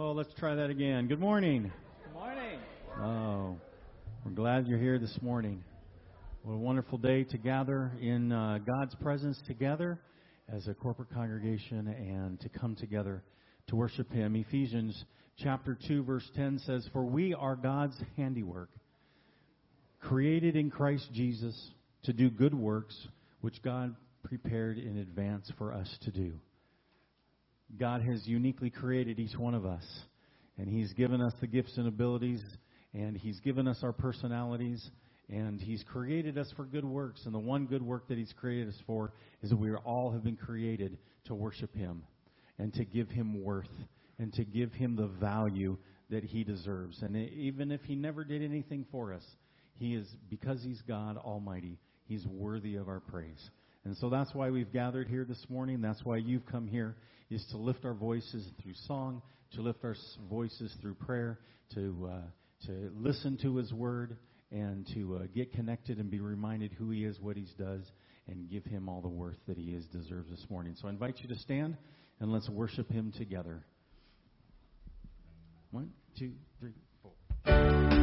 Oh, let's try that again. Good morning. Good morning. Oh, we're glad you're here this morning. What a wonderful day to gather in uh, God's presence together as a corporate congregation and to come together to worship Him. Ephesians chapter 2, verse 10 says, For we are God's handiwork, created in Christ Jesus to do good works, which God prepared in advance for us to do. God has uniquely created each one of us, and He's given us the gifts and abilities, and He's given us our personalities, and He's created us for good works. And the one good work that He's created us for is that we all have been created to worship Him and to give Him worth and to give Him the value that He deserves. And even if He never did anything for us, He is, because He's God Almighty, He's worthy of our praise. And so that's why we've gathered here this morning. That's why you've come here is to lift our voices through song, to lift our voices through prayer, to uh, to listen to His Word, and to uh, get connected and be reminded who He is, what He does, and give Him all the worth that He is deserves this morning. So I invite you to stand and let's worship Him together. One, two, three, four.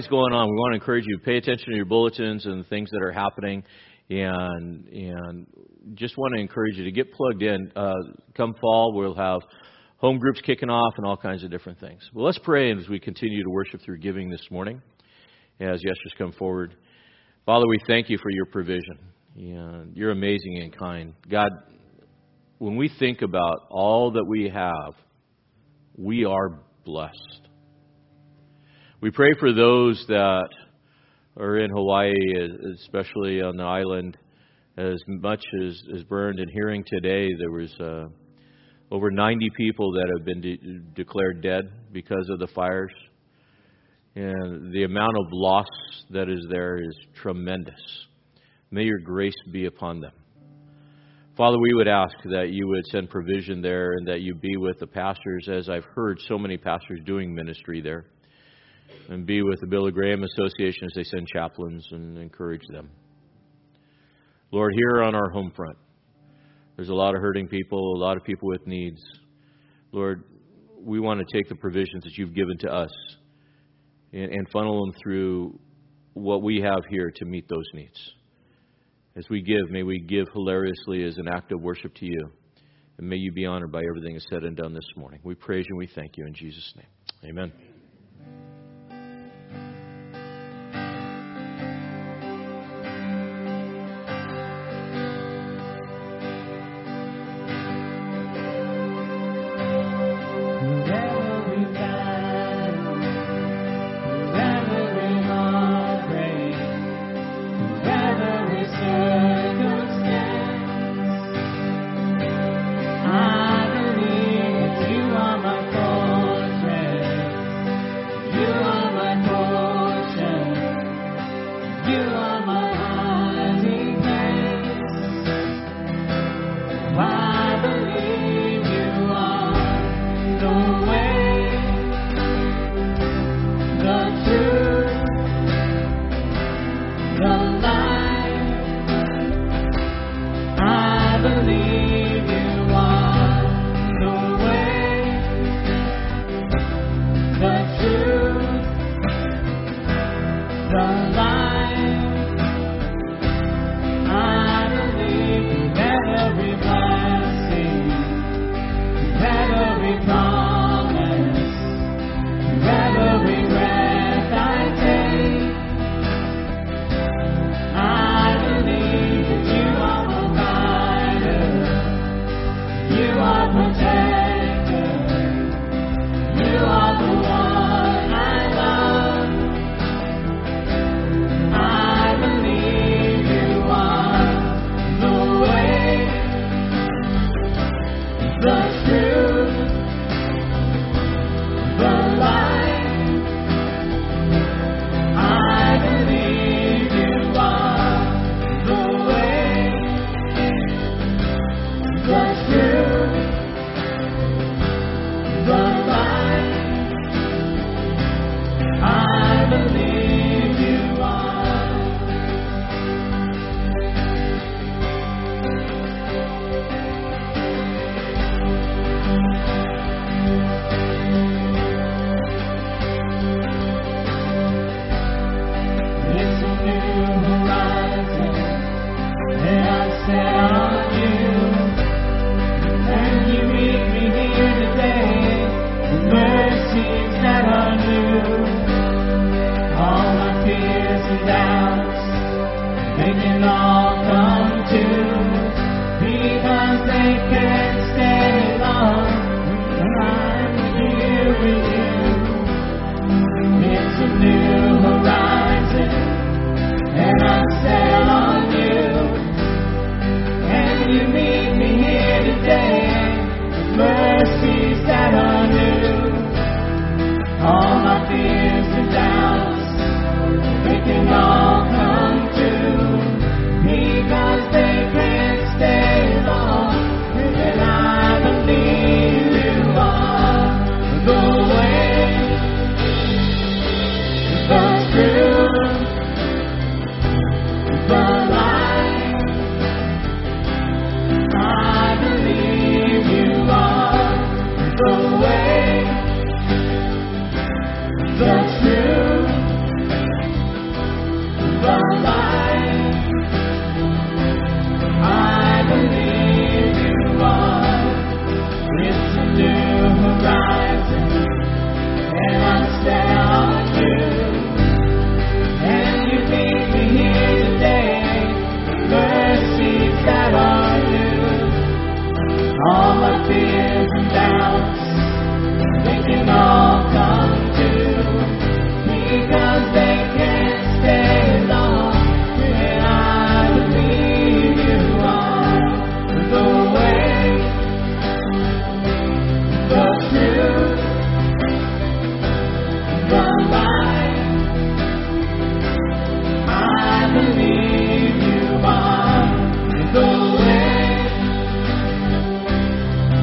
Things going on. We want to encourage you to pay attention to your bulletins and the things that are happening, and and just want to encourage you to get plugged in. Uh, come fall, we'll have home groups kicking off and all kinds of different things. Well, let's pray as we continue to worship through giving this morning, as Yesters come forward. Father, we thank you for your provision. And you're amazing and kind. God, when we think about all that we have, we are blessed. We pray for those that are in Hawaii, especially on the island, as much as is burned. And hearing today, there was uh, over 90 people that have been de- declared dead because of the fires. And the amount of loss that is there is tremendous. May your grace be upon them. Father, we would ask that you would send provision there and that you be with the pastors, as I've heard so many pastors doing ministry there, and be with the Billy Graham Association as they send chaplains and encourage them. Lord, here on our home front, there's a lot of hurting people, a lot of people with needs. Lord, we want to take the provisions that you've given to us and, and funnel them through what we have here to meet those needs. As we give, may we give hilariously as an act of worship to you. And may you be honored by everything that's said and done this morning. We praise you and we thank you in Jesus' name. Amen.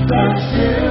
The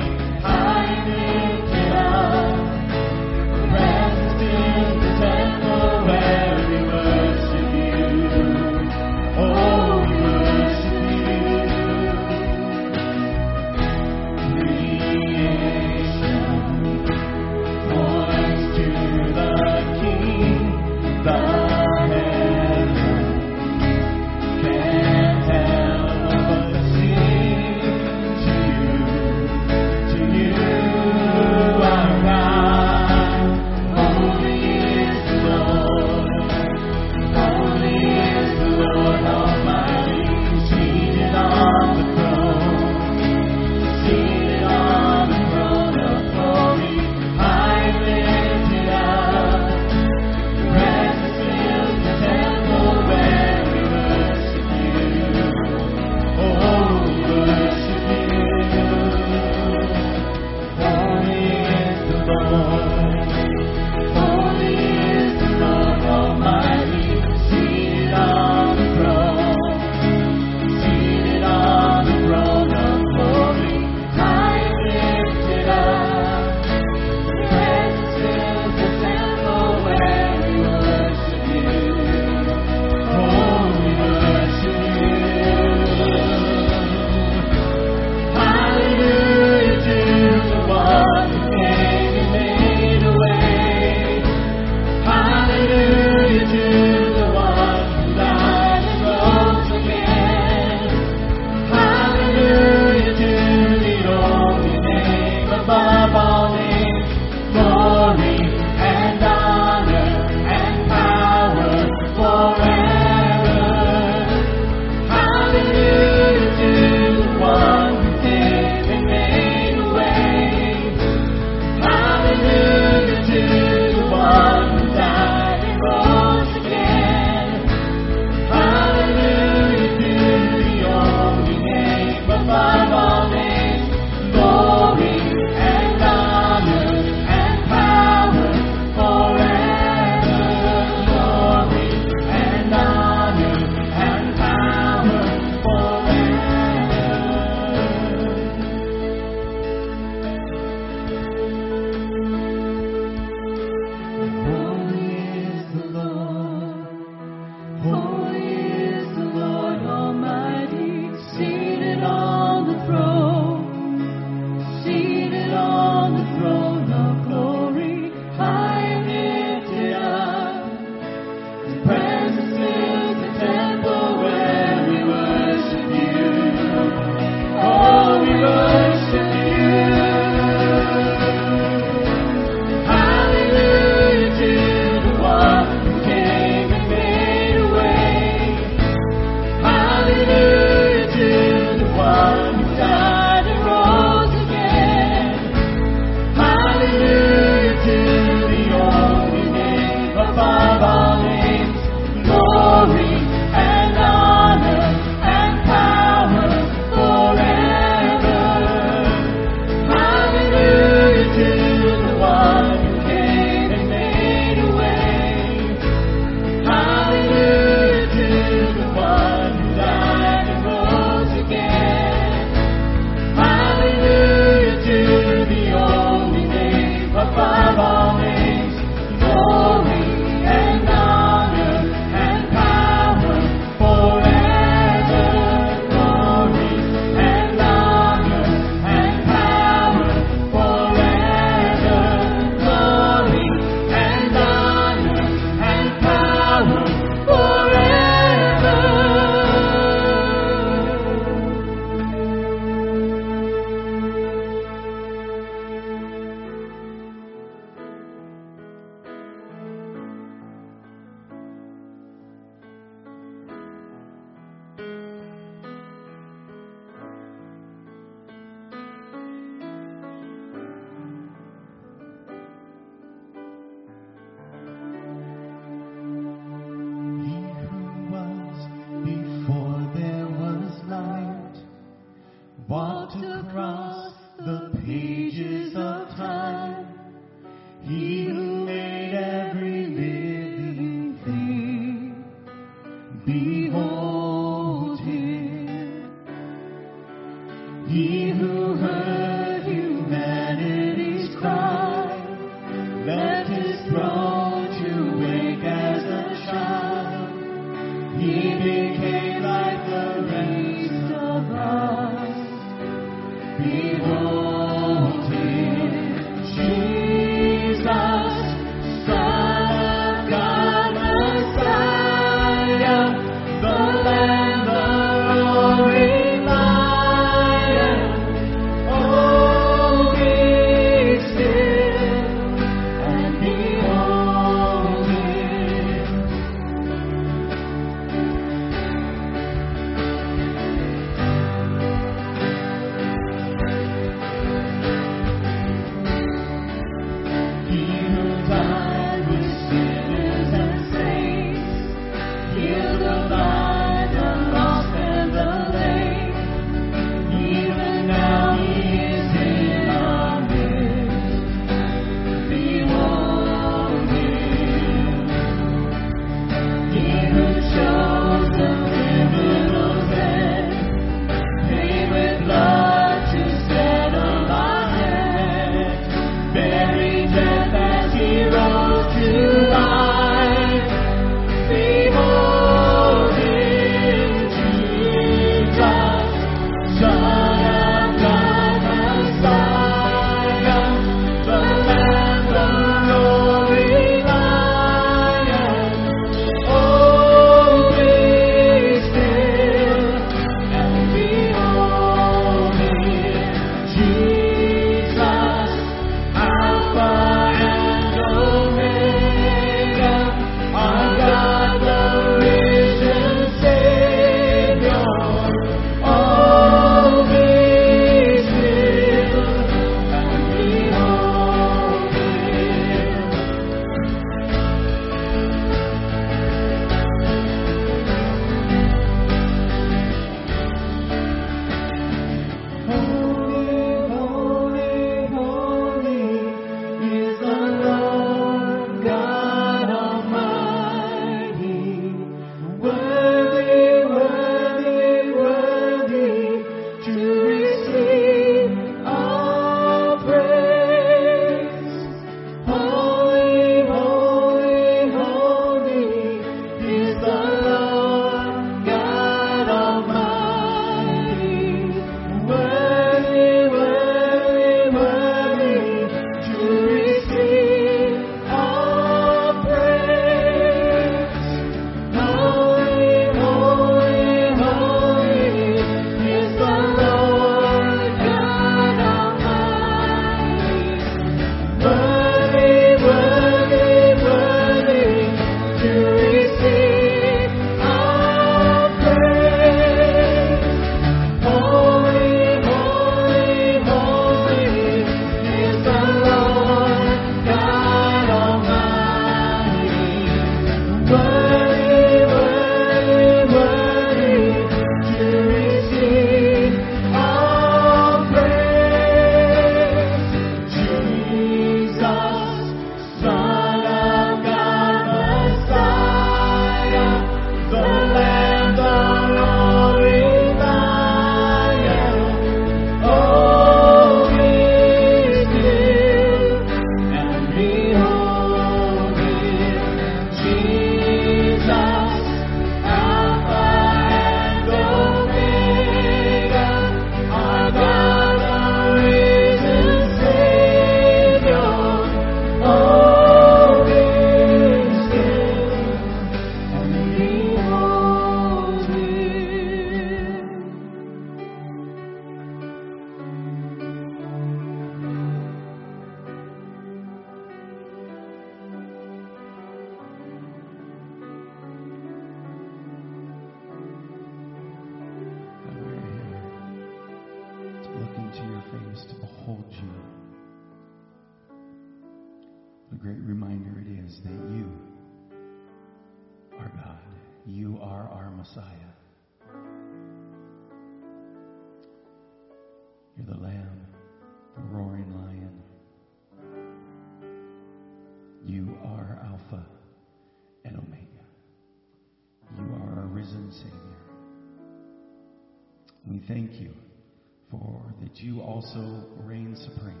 also reign supreme.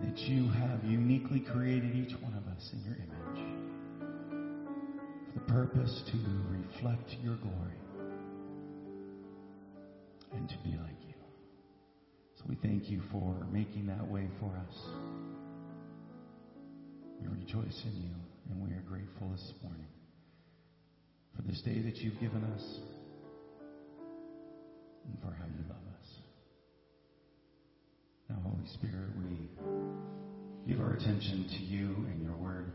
That you have uniquely created each one of us in your image for the purpose to reflect your glory and to be like you. So we thank you for making that way for us. We rejoice in you and we are grateful this morning for this day that you've given us and for how you love Holy Spirit, we give our attention to you and your word.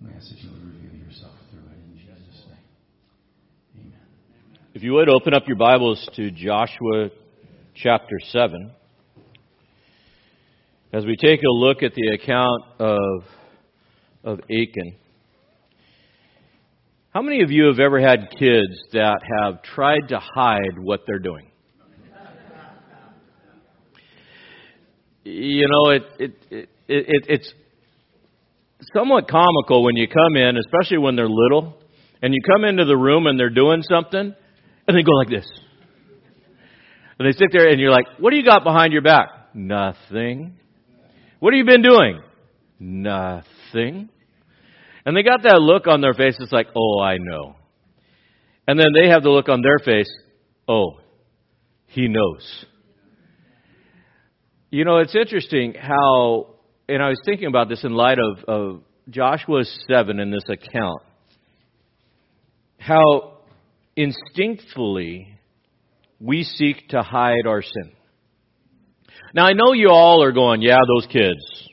We ask that you would reveal yourself through it in Jesus' name. Amen. If you would open up your Bibles to Joshua chapter 7. As we take a look at the account of, of Achan. How many of you have ever had kids that have tried to hide what they're doing? You know, it, it, it, it, it's somewhat comical when you come in, especially when they're little, and you come into the room and they're doing something, and they go like this. And they sit there and you're like, what do you got behind your back? Nothing. What have you been doing? Nothing. And they got that look on their face. It's like, oh, I know. And then they have the look on their face. Oh, he knows. You know, it's interesting how, and I was thinking about this in light of, of Joshua 7 in this account, how instinctively we seek to hide our sin. Now, I know you all are going, yeah, those kids.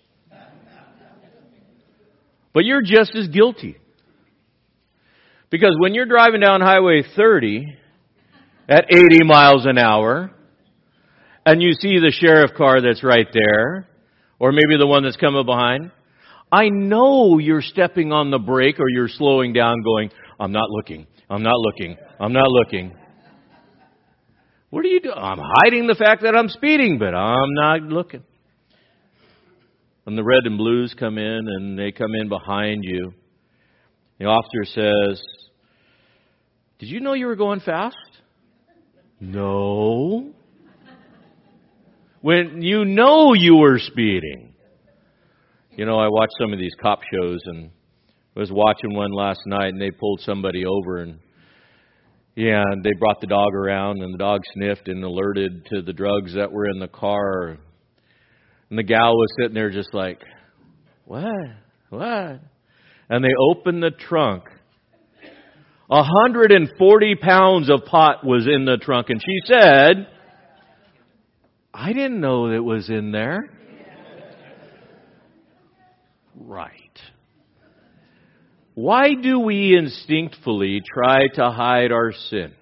But you're just as guilty. Because when you're driving down Highway 30 at 80 miles an hour, and you see the sheriff car that's right there, or maybe the one that's coming behind, I know you're stepping on the brake or you're slowing down going, I'm not looking, I'm not looking, I'm not looking. What are you doing? I'm hiding the fact that I'm speeding, but I'm not looking. And the red and blues come in and they come in behind you. The officer says, Did you know you were going fast? No. When you know you were speeding. You know, I watch some of these cop shows and was watching one last night and they pulled somebody over and yeah, and they brought the dog around, and the dog sniffed and alerted to the drugs that were in the car. And the gal was sitting there just like, What? What? And they opened the trunk. A 140 pounds of pot was in the trunk, and she said, I didn't know it was in there. Right. Why do we instinctively try to hide our sin?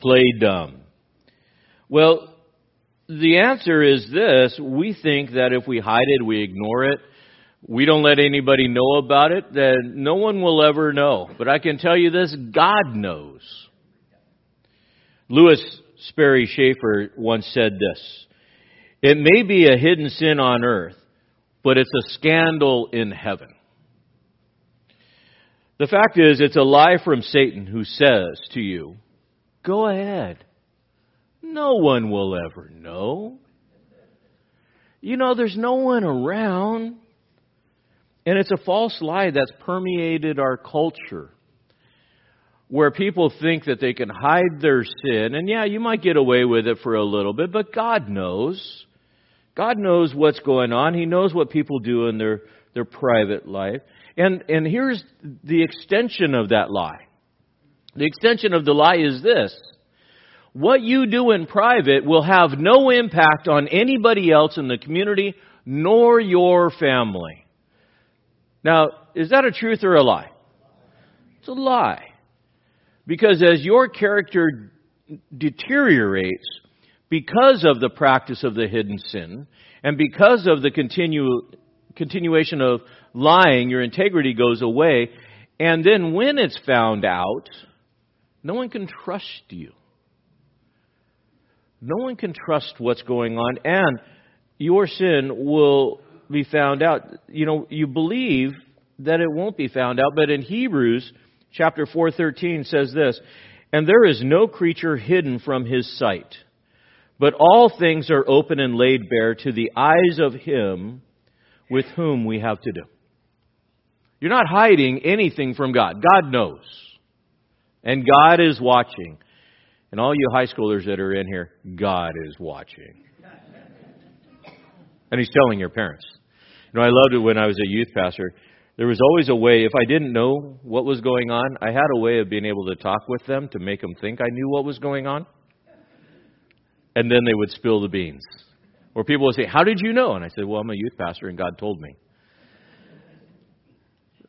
Play dumb. Well, the answer is this. We think that if we hide it, we ignore it, we don't let anybody know about it, then no one will ever know. But I can tell you this, God knows. Lewis Sperry Chafer once said this. It may be a hidden sin on earth, but it's a scandal in heaven. The fact is, it's a lie from Satan who says to you, Go ahead. No one will ever know. You know, there's no one around. And it's a false lie that's permeated our culture where people think that they can hide their sin. And yeah, you might get away with it for a little bit, but God knows. God knows what's going on. He knows what people do in their, their private life. And, and here's the extension of that lie. The extension of the lie is this. What you do in private will have no impact on anybody else in the community nor your family. Now, is that a truth or a lie? It's a lie. Because as your character deteriorates because of the practice of the hidden sin and because of the continue, continuation of lying, your integrity goes away. And then when it's found out, no one can trust you. No one can trust what's going on, and your sin will be found out. You know, you believe that it won't be found out, but in Hebrews chapter 4:13 says this, "And there is no creature hidden from his sight, but all things are open and laid bare to the eyes of him with whom we have to do." You're not hiding anything from God. God knows. And God is watching. And all you high schoolers that are in here, God is watching. And He's telling your parents. You know, I loved it when I was a youth pastor. There was always a way, if I didn't know what was going on, I had a way of being able to talk with them to make them think I knew what was going on. And then they would spill the beans. Or people would say, How did you know? And I said, Well, I'm a youth pastor and God told me.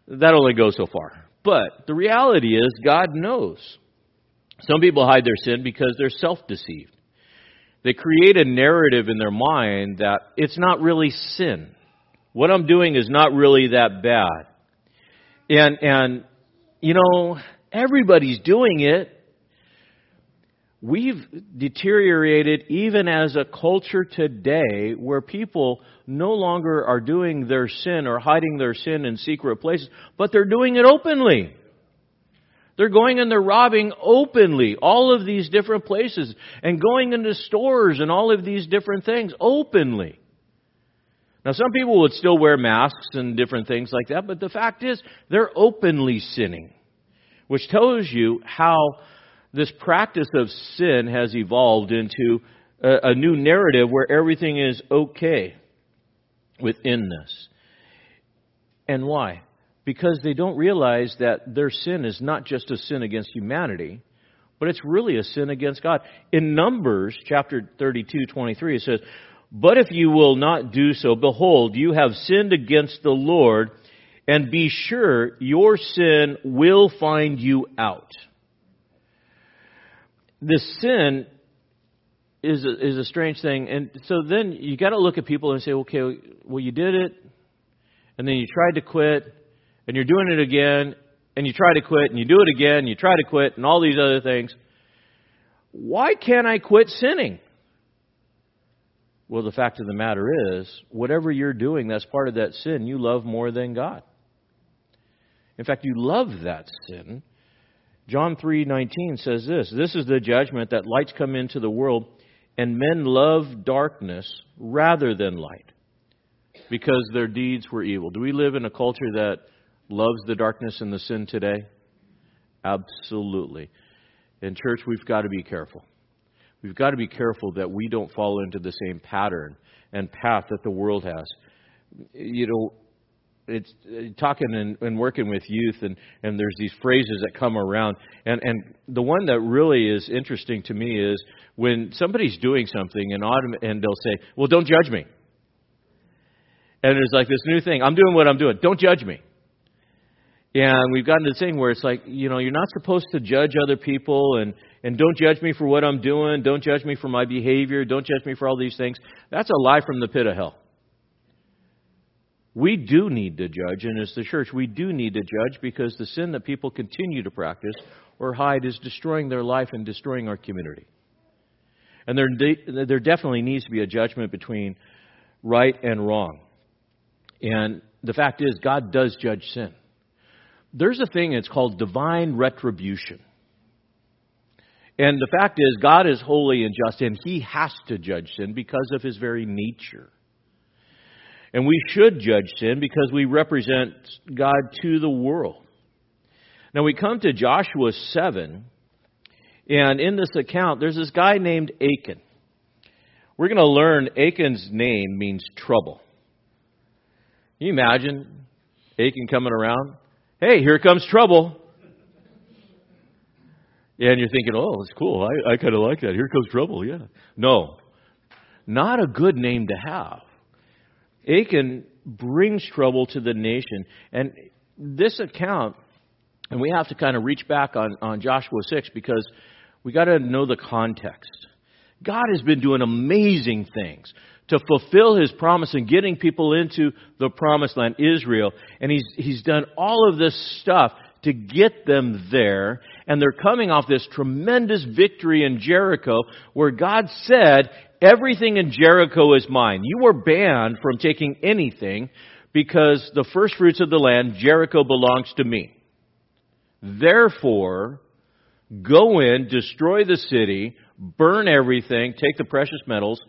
That only goes so far. But the reality is, God knows. Some people hide their sin because they're self deceived. They create a narrative in their mind that it's not really sin. What I'm doing is not really that bad. And, and, you know, everybody's doing it. We've deteriorated even as a culture today where people no longer are doing their sin or hiding their sin in secret places, but they're doing it openly. They're going and they're robbing openly all of these different places and going into stores and all of these different things openly. Now, some people would still wear masks and different things like that, but the fact is, they're openly sinning, which tells you how this practice of sin has evolved into a, a new narrative where everything is okay within this. And why? Because they don't realize that their sin is not just a sin against humanity, but it's really a sin against God. In Numbers chapter 32, 23, it says, But if you will not do so, behold, you have sinned against the Lord, and be sure your sin will find you out. This sin is a, is a strange thing. And so then you got to look at people and say, okay, well, you did it, and then you tried to quit, and you're doing it again, and you try to quit, and you do it again, and you try to quit, and all these other things. Why can't I quit sinning? Well, the fact of the matter is, whatever you're doing that's part of that sin, you love more than God. In fact, you love that sin. John 3:19 says this, this is the judgment that lights come into the world and men love darkness rather than light because their deeds were evil. Do we live in a culture that loves the darkness and the sin today? Absolutely. In church, we've got to be careful. We've got to be careful that we don't fall into the same pattern and path that the world has. You know, it's uh, talking and, and working with youth and, and there's these phrases that come around. And, and the one that really is interesting to me is when somebody's doing something and autom- and they'll say well don't judge me. And there's like this new thing i'm doing what i'm doing. Don't judge me. And we've gotten to the thing where it's like you know you're not supposed to judge other people and and don't judge me for what i'm doing don't judge me for my behavior don't judge me for all these things that's a lie from the pit of hell we do need to judge, and as the church, we do need to judge because the sin that people continue to practice or hide is destroying their life and destroying our community. And there, there definitely needs to be a judgment between right and wrong. And the fact is, God does judge sin. There's a thing that's called divine retribution. And the fact is, God is holy and just, and He has to judge sin because of His very nature. And we should judge sin because we represent God to the world. Now we come to Joshua 7, and in this account, there's this guy named Achan. We're going to learn Achan's name means trouble. Can you imagine Achan coming around? Hey, here comes trouble. And you're thinking, oh, it's cool. I, I kind of like that. Here comes trouble. Yeah. No, not a good name to have. Achan brings trouble to the nation. And this account, and we have to kind of reach back on, on Joshua 6 because we got to know the context. God has been doing amazing things to fulfill his promise and getting people into the promised land, Israel. And he's, he's done all of this stuff to get them there. And they're coming off this tremendous victory in Jericho where God said, everything in Jericho is mine. You were banned from taking anything because the first fruits of the land, Jericho belongs to me. Therefore, go in, destroy the city, burn everything, take the precious metals,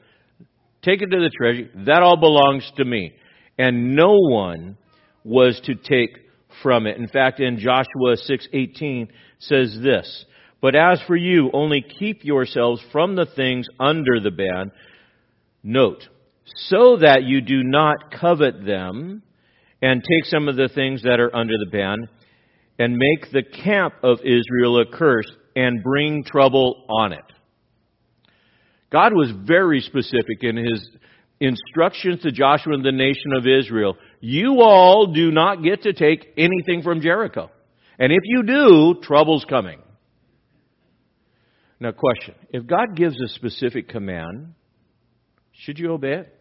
take it to the treasury. That all belongs to me. And no one was to take from it. In fact, in Joshua 6:18 says this, "But as for you, only keep yourselves from the things under the ban." Note, so that you do not covet them and take some of the things that are under the ban and make the camp of Israel a curse and bring trouble on it. God was very specific in his instructions to Joshua and the nation of Israel. You all do not get to take anything from Jericho. And if you do, trouble's coming. Now, question. If God gives a specific command, should you obey it?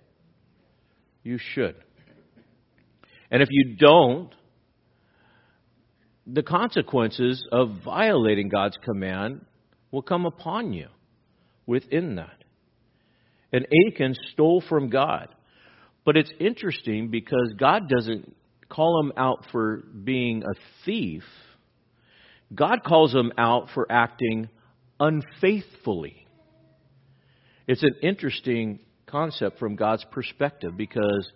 You should. And if you don't, the consequences of violating God's command will come upon you within that. And Achan stole from God. But it's interesting because God doesn't call him out for being a thief. God calls them out for acting unfaithfully. It's an interesting concept from God's perspective because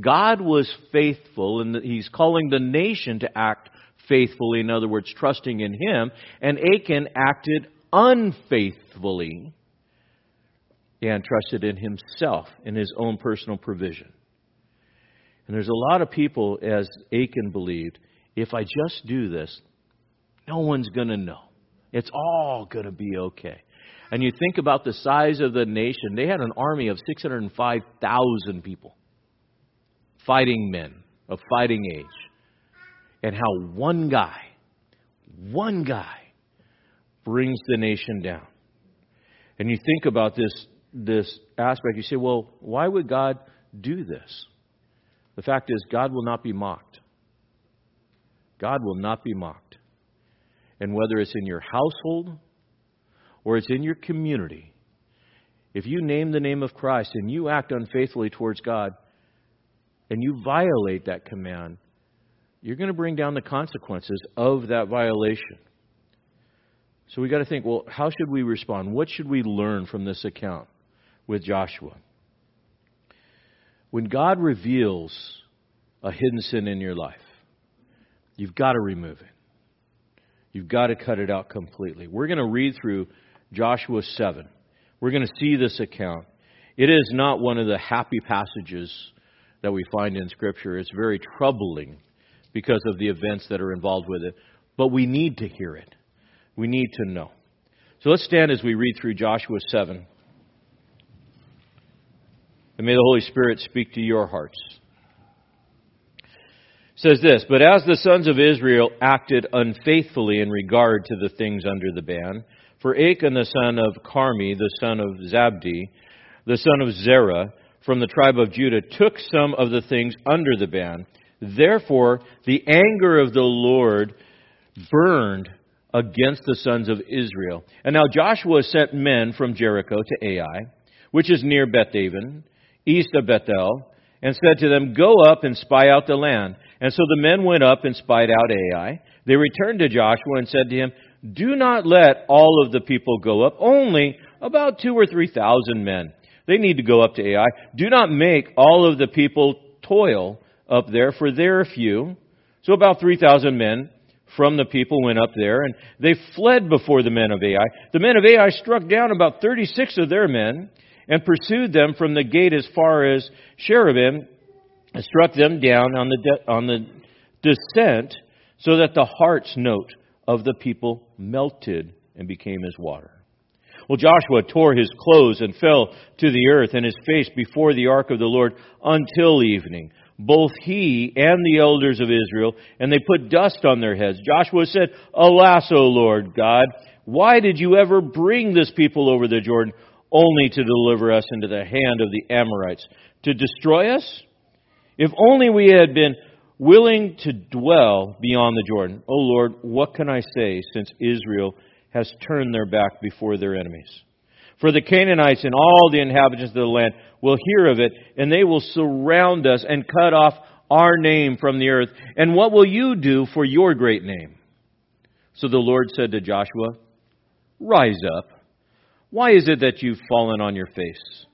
God was faithful and he's calling the nation to act faithfully, in other words, trusting in him, and Achan acted unfaithfully and trusted in himself, in his own personal provision. And there's a lot of people, as Achan believed, if I just do this, no one's going to know. It's all going to be okay. And you think about the size of the nation, they had an army of 605,000 people, fighting men of fighting age. And how one guy, one guy, brings the nation down. And you think about this this aspect, you say, well, why would God do this? The fact is, God will not be mocked. God will not be mocked. And whether it's in your household or it's in your community, if you name the name of Christ and you act unfaithfully towards God and you violate that command, you're going to bring down the consequences of that violation. So we got to think, well, how should we respond? What should we learn from this account? with Joshua. When God reveals a hidden sin in your life, you've got to remove it. You've got to cut it out completely. We're going to read through Joshua 7. We're going to see this account. It is not one of the happy passages that we find in Scripture. It's very troubling because of the events that are involved with it. But we need to hear it. We need to know. So let's stand as we read through Joshua 7. And may the Holy Spirit speak to your hearts. Says this, but as the sons of Israel acted unfaithfully in regard to the things under the ban, for Achan the son of Carmi, the son of Zabdi, the son of Zerah, from the tribe of Judah, took some of the things under the ban. Therefore, the anger of the Lord burned against the sons of Israel. And now Joshua sent men from Jericho to Ai, which is near Bethaven, east of Bethel, and said to them, Go up and spy out the land. And so the men went up and spied out Ai. They returned to Joshua and said to him, Do not let all of the people go up, only about two or three thousand men. They need to go up to Ai. Do not make all of the people toil up there, for they're few. So about 3,000 men from the people went up there, and they fled before the men of Ai. The men of Ai struck down about 36 of their men and pursued them from the gate as far as Shebarim, and struck them down on the, de- on the descent, so that the heart's note of the people melted and became as water. Well, Joshua tore his clothes and fell to the earth and his face before the ark of the Lord until evening. Both he and the elders of Israel, and they put dust on their heads. Joshua said, Alas, O Lord God, why did you ever bring this people over the Jordan? Only to deliver us into the hand of the Amorites, to destroy us? If only we had been willing to dwell beyond the Jordan. O Lord, what can I say since Israel has turned their back before their enemies? For the Canaanites and all the inhabitants of the land will hear of it, and they will surround us and cut off our name from the earth. And what will you do for your great name? So the Lord said to Joshua, Rise up. Why is it that you've fallen on your face?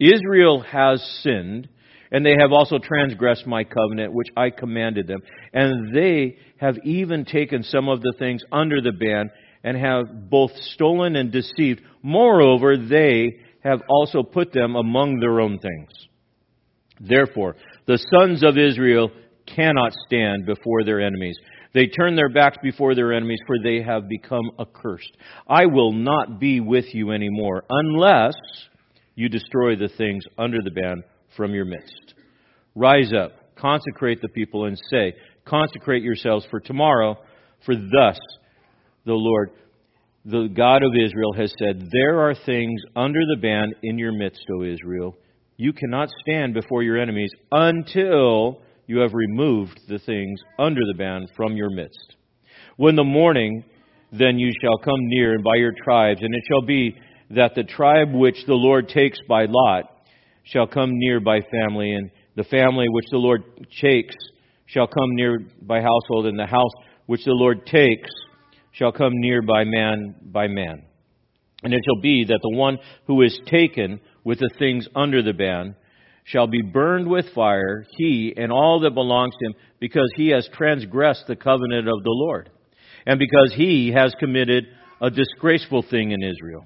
Israel has sinned, and they have also transgressed my covenant, which I commanded them. And they have even taken some of the things under the ban, and have both stolen and deceived. Moreover, they have also put them among their own things. Therefore, the sons of Israel cannot stand before their enemies. They turn their backs before their enemies, for they have become accursed. I will not be with you anymore, unless you destroy the things under the ban from your midst. Rise up, consecrate the people, and say, Consecrate yourselves for tomorrow, for thus the Lord, the God of Israel, has said, There are things under the ban in your midst, O Israel. You cannot stand before your enemies until you have removed the things under the ban from your midst. When the morning, then you shall come near and by your tribes, and it shall be that the tribe which the Lord takes by lot shall come near by family, and the family which the Lord takes shall come near by household, and the house which the Lord takes shall come near by man by man. And it shall be that the one who is taken with the things under the ban shall be burned with fire, he and all that belongs to him, because he has transgressed the covenant of the Lord, and because he has committed a disgraceful thing in Israel.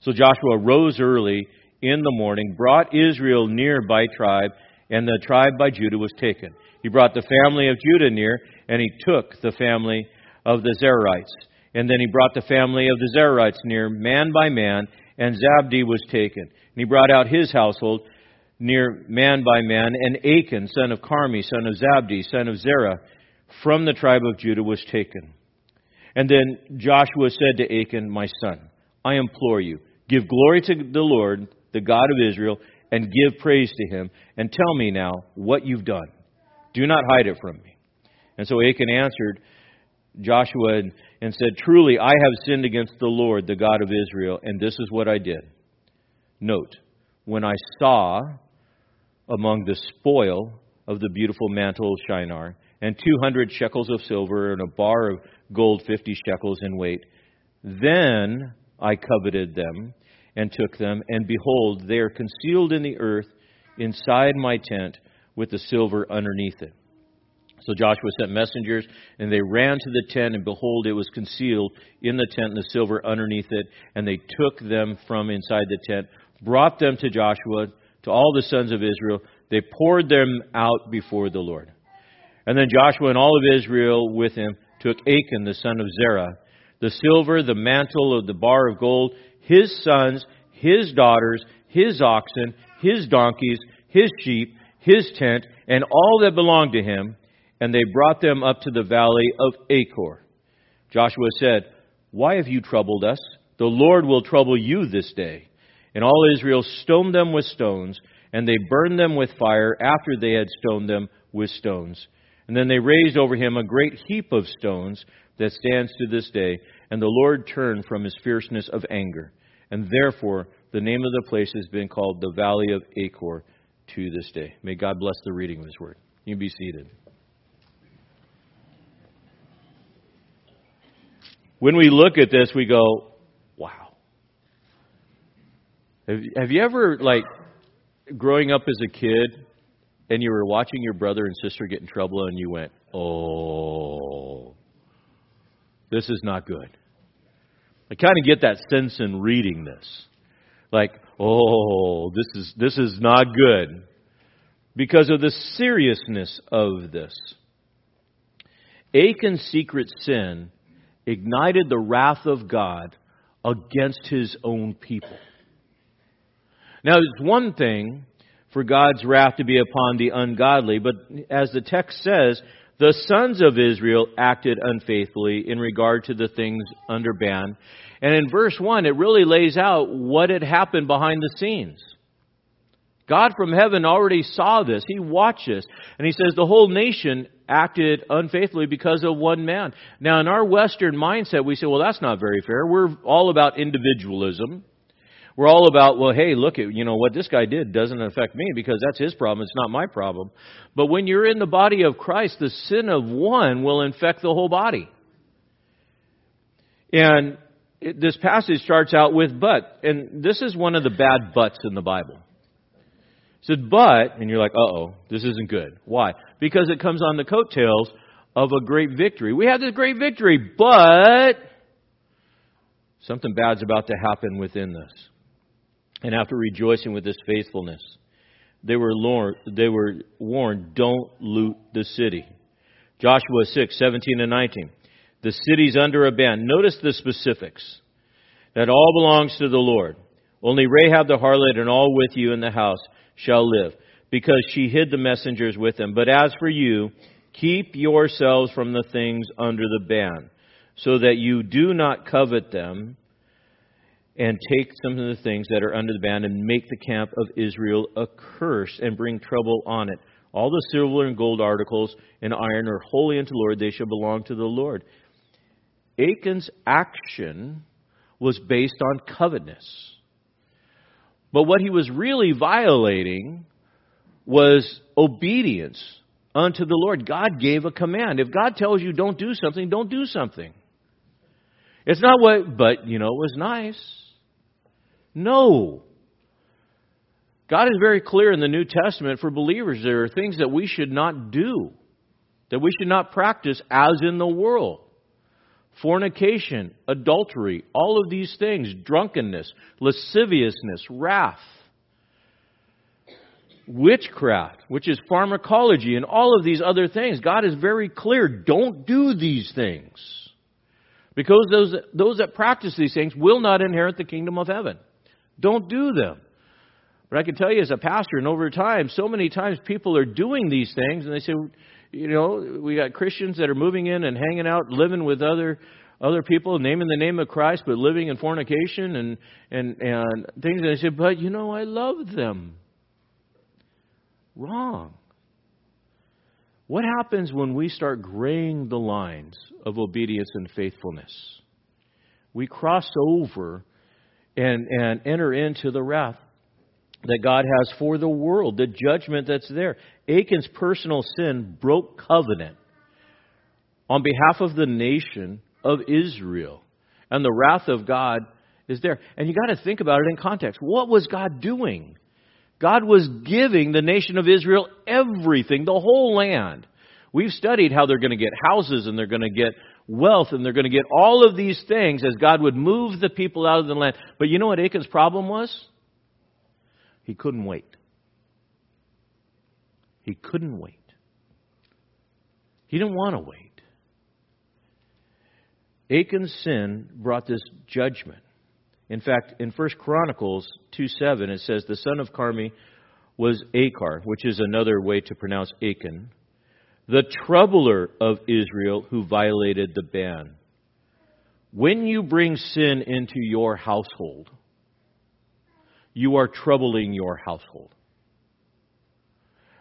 So Joshua rose early in the morning, brought Israel near by tribe, and the tribe by Judah was taken. He brought the family of Judah near, and he took the family of the Zerites. And then he brought the family of the Zerites near, man by man, and Zabdi was taken. And he brought out his household near man by man, and Achan, son of Carmi, son of Zabdi, son of Zerah, from the tribe of Judah was taken. And then Joshua said to Achan, My son, I implore you, give glory to the Lord, the God of Israel, and give praise to him, and tell me now what you've done. Do not hide it from me. And so Achan answered Joshua and, and said, Truly, I have sinned against the Lord, the God of Israel, and this is what I did. Note, when I saw among the spoil of the beautiful mantle of Shinar, and two hundred shekels of silver, and a bar of gold fifty shekels in weight. Then I coveted them and took them, and behold, they are concealed in the earth inside my tent with the silver underneath it. So Joshua sent messengers, and they ran to the tent, and behold, it was concealed in the tent, and the silver underneath it. And they took them from inside the tent, brought them to Joshua, to all the sons of Israel. They poured them out before the Lord. And then Joshua and all of Israel with him took Achan, the son of Zerah, the silver, the mantle of the bar of gold, his sons, his daughters, his oxen, his donkeys, his sheep, his tent, and all that belonged to him, and they brought them up to the valley of Achor. Joshua said, Why have you troubled us? The Lord will trouble you this day. And all Israel stoned them with stones, and they burned them with fire after they had stoned them with stones. And then they raised over him a great heap of stones that stands to this day. And the Lord turned from his fierceness of anger. And therefore, the name of the place has been called the Valley of Achor to this day. May God bless the reading of his word. You be seated. When we look at this, we go, have, have you ever, like, growing up as a kid, and you were watching your brother and sister get in trouble, and you went, oh, this is not good? I kind of get that sense in reading this. Like, oh, this is, this is not good. Because of the seriousness of this. Achan's secret sin ignited the wrath of God against his own people. Now, it's one thing for God's wrath to be upon the ungodly, but as the text says, the sons of Israel acted unfaithfully in regard to the things under ban. And in verse 1, it really lays out what had happened behind the scenes. God from heaven already saw this. He watched this. And he says the whole nation acted unfaithfully because of one man. Now, in our Western mindset, we say, well, that's not very fair. We're all about individualism. We're all about, well, hey, look at, you know, what this guy did doesn't affect me because that's his problem. It's not my problem. But when you're in the body of Christ, the sin of one will infect the whole body. And it, this passage starts out with but. And this is one of the bad buts in the Bible. It said, but, and you're like, uh oh, this isn't good. Why? Because it comes on the coattails of a great victory. We had this great victory, but something bad's about to happen within this. And after rejoicing with this faithfulness, they were, warned, they were warned, don't loot the city. Joshua 6, 17 and 19. The city's under a ban. Notice the specifics. That all belongs to the Lord. Only Rahab the harlot and all with you in the house shall live, because she hid the messengers with them. But as for you, keep yourselves from the things under the ban, so that you do not covet them and take some of the things that are under the ban and make the camp of Israel a curse and bring trouble on it. All the silver and gold articles and iron are holy unto the Lord, they shall belong to the Lord. Achan's action was based on covetousness. But what he was really violating was obedience unto the Lord. God gave a command. If God tells you don't do something, don't do something. It's not what, but, you know, it was nice. No. God is very clear in the New Testament for believers. There are things that we should not do, that we should not practice as in the world fornication, adultery, all of these things, drunkenness, lasciviousness, wrath, witchcraft, which is pharmacology, and all of these other things. God is very clear don't do these things. Because those, those that practice these things will not inherit the kingdom of heaven. Don't do them. But I can tell you as a pastor, and over time, so many times people are doing these things, and they say, you know, we got Christians that are moving in and hanging out, living with other other people, naming the name of Christ, but living in fornication and and and things. And I said, but you know, I love them. Wrong. What happens when we start graying the lines of obedience and faithfulness? We cross over and, and enter into the wrath that God has for the world, the judgment that's there. Achan's personal sin broke covenant on behalf of the nation of Israel. And the wrath of God is there. And you got to think about it in context. What was God doing? God was giving the nation of Israel everything, the whole land. We've studied how they're going to get houses and they're going to get wealth and they're going to get all of these things as God would move the people out of the land. But you know what Achan's problem was? He couldn't wait. He couldn't wait. He didn't want to wait. Achan's sin brought this judgment. In fact, in 1 Chronicles 2 7, it says, The son of Carmi was Achar, which is another way to pronounce Achan the troubler of Israel who violated the ban. When you bring sin into your household, you are troubling your household.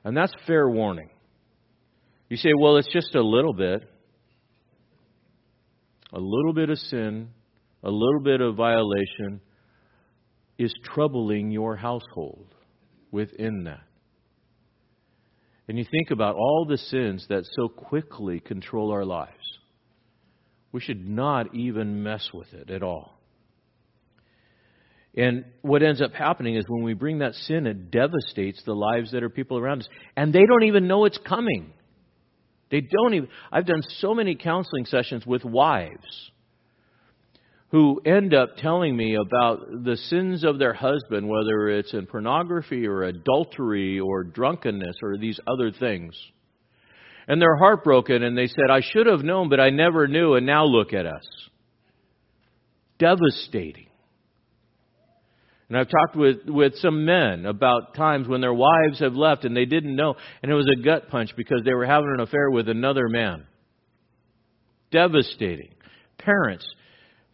And that's fair warning. You say, well, it's just a little bit. A little bit of sin, a little bit of violation is troubling your household within that. And you think about all the sins that so quickly control our lives. We should not even mess with it at all. And what ends up happening is when we bring that sin, it devastates the lives that are people around us. And they don't even know it's coming. They don't even. I've done so many counseling sessions with wives who end up telling me about the sins of their husband, whether it's in pornography or adultery or drunkenness or these other things. And they're heartbroken and they said, I should have known, but I never knew, and now look at us. Devastating. And I've talked with, with some men about times when their wives have left and they didn't know, and it was a gut punch because they were having an affair with another man. Devastating. Parents,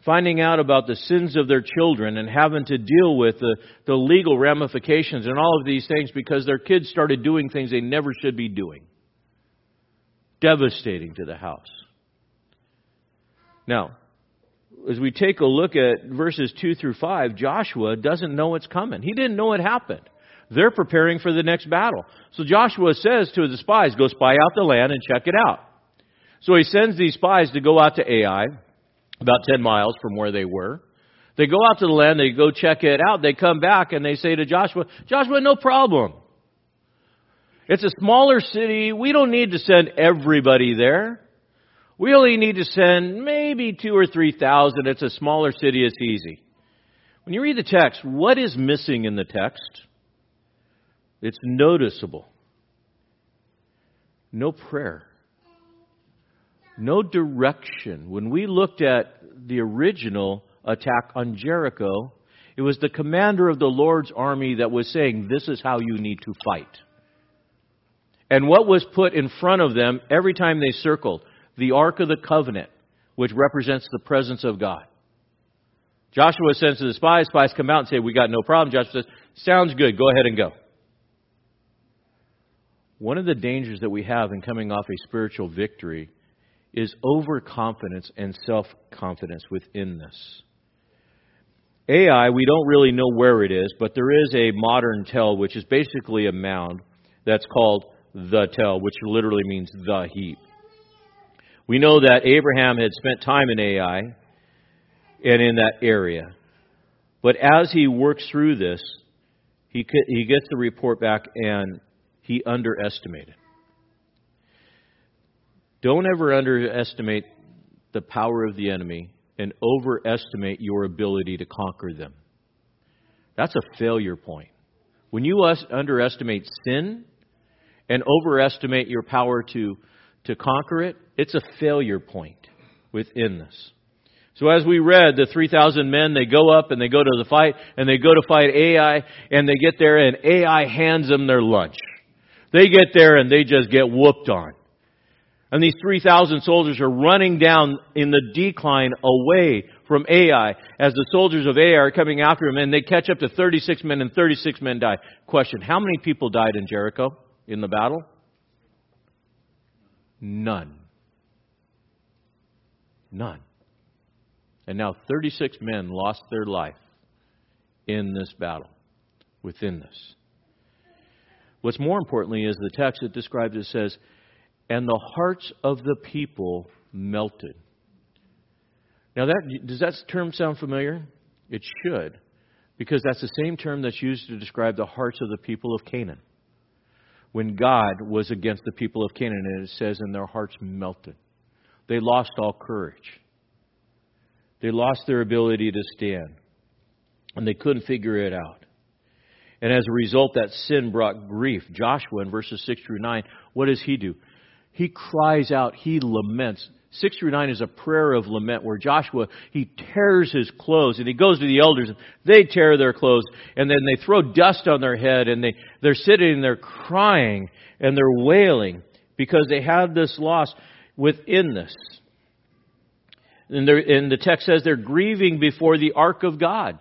finding out about the sins of their children and having to deal with the, the legal ramifications and all of these things because their kids started doing things they never should be doing. Devastating to the house. Now, as we take a look at verses 2 through 5, Joshua doesn't know what's coming. He didn't know it happened. They're preparing for the next battle. So Joshua says to the spies, go spy out the land and check it out. So he sends these spies to go out to Ai, about 10 miles from where they were. They go out to the land, they go check it out, they come back and they say to Joshua, Joshua, no problem. It's a smaller city. We don't need to send everybody there. We only need to send maybe two or three thousand. It's a smaller city, it's easy. When you read the text, what is missing in the text? It's noticeable. No prayer. No direction. When we looked at the original attack on Jericho, it was the commander of the Lord's army that was saying, This is how you need to fight. And what was put in front of them every time they circled? The Ark of the Covenant, which represents the presence of God. Joshua sends to the spies. Spies come out and say, We got no problem. Joshua says, Sounds good. Go ahead and go. One of the dangers that we have in coming off a spiritual victory is overconfidence and self confidence within this. Ai, we don't really know where it is, but there is a modern tell, which is basically a mound that's called the tell, which literally means the heap. We know that Abraham had spent time in Ai and in that area. But as he works through this, he, he gets the report back and he underestimated. Don't ever underestimate the power of the enemy and overestimate your ability to conquer them. That's a failure point. When you underestimate sin and overestimate your power to, to conquer it, it's a failure point within this. So as we read, the 3,000 men, they go up and they go to the fight, and they go to fight Ai, and they get there, and Ai hands them their lunch. They get there and they just get whooped on. And these 3,000 soldiers are running down in the decline away from Ai as the soldiers of Ai are coming after him and they catch up to 36 men and 36 men die. Question, how many people died in Jericho in the battle? None. None. And now 36 men lost their life in this battle, within this. What's more importantly is the text that describes it says, and the hearts of the people melted. Now, that, does that term sound familiar? It should, because that's the same term that's used to describe the hearts of the people of Canaan. When God was against the people of Canaan, and it says, and their hearts melted. They lost all courage. They lost their ability to stand. And they couldn't figure it out. And as a result, that sin brought grief. Joshua, in verses 6 through 9, what does he do? He cries out, he laments. 6 through 9 is a prayer of lament where Joshua, he tears his clothes and he goes to the elders and they tear their clothes and then they throw dust on their head and they, they're sitting there crying and they're wailing because they have this loss within this. And, and the text says they're grieving before the ark of God,